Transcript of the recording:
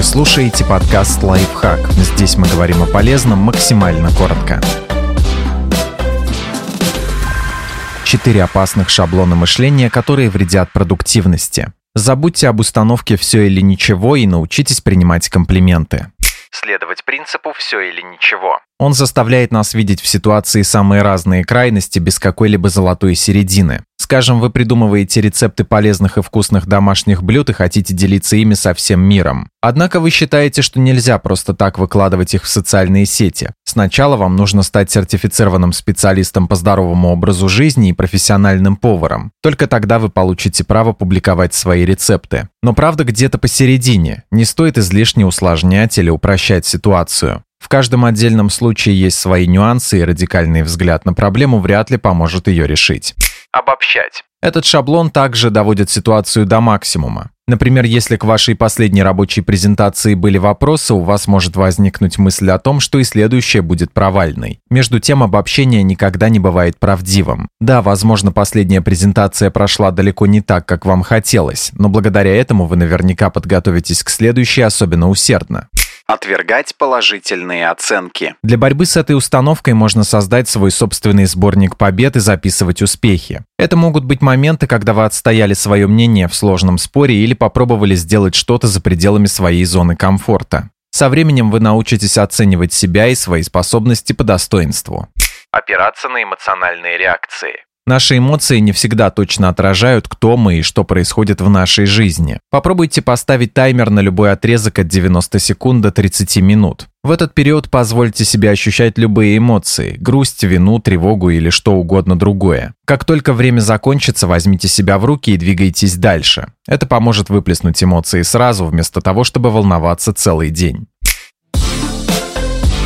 Вы слушаете подкаст «Лайфхак». Здесь мы говорим о полезном максимально коротко. Четыре опасных шаблона мышления, которые вредят продуктивности. Забудьте об установке «все или ничего» и научитесь принимать комплименты. Следовать принципу «все или ничего». Он заставляет нас видеть в ситуации самые разные крайности без какой-либо золотой середины. Скажем, вы придумываете рецепты полезных и вкусных домашних блюд и хотите делиться ими со всем миром. Однако вы считаете, что нельзя просто так выкладывать их в социальные сети. Сначала вам нужно стать сертифицированным специалистом по здоровому образу жизни и профессиональным поваром. Только тогда вы получите право публиковать свои рецепты. Но правда где-то посередине. Не стоит излишне усложнять или упрощать ситуацию. В каждом отдельном случае есть свои нюансы, и радикальный взгляд на проблему вряд ли поможет ее решить. Обобщать. Этот шаблон также доводит ситуацию до максимума. Например, если к вашей последней рабочей презентации были вопросы, у вас может возникнуть мысль о том, что и следующая будет провальной. Между тем, обобщение никогда не бывает правдивым. Да, возможно, последняя презентация прошла далеко не так, как вам хотелось, но благодаря этому вы наверняка подготовитесь к следующей особенно усердно. Отвергать положительные оценки. Для борьбы с этой установкой можно создать свой собственный сборник побед и записывать успехи. Это могут быть моменты, когда вы отстояли свое мнение в сложном споре или попробовали сделать что-то за пределами своей зоны комфорта. Со временем вы научитесь оценивать себя и свои способности по достоинству. Опираться на эмоциональные реакции. Наши эмоции не всегда точно отражают, кто мы и что происходит в нашей жизни. Попробуйте поставить таймер на любой отрезок от 90 секунд до 30 минут. В этот период позвольте себе ощущать любые эмоции – грусть, вину, тревогу или что угодно другое. Как только время закончится, возьмите себя в руки и двигайтесь дальше. Это поможет выплеснуть эмоции сразу, вместо того, чтобы волноваться целый день.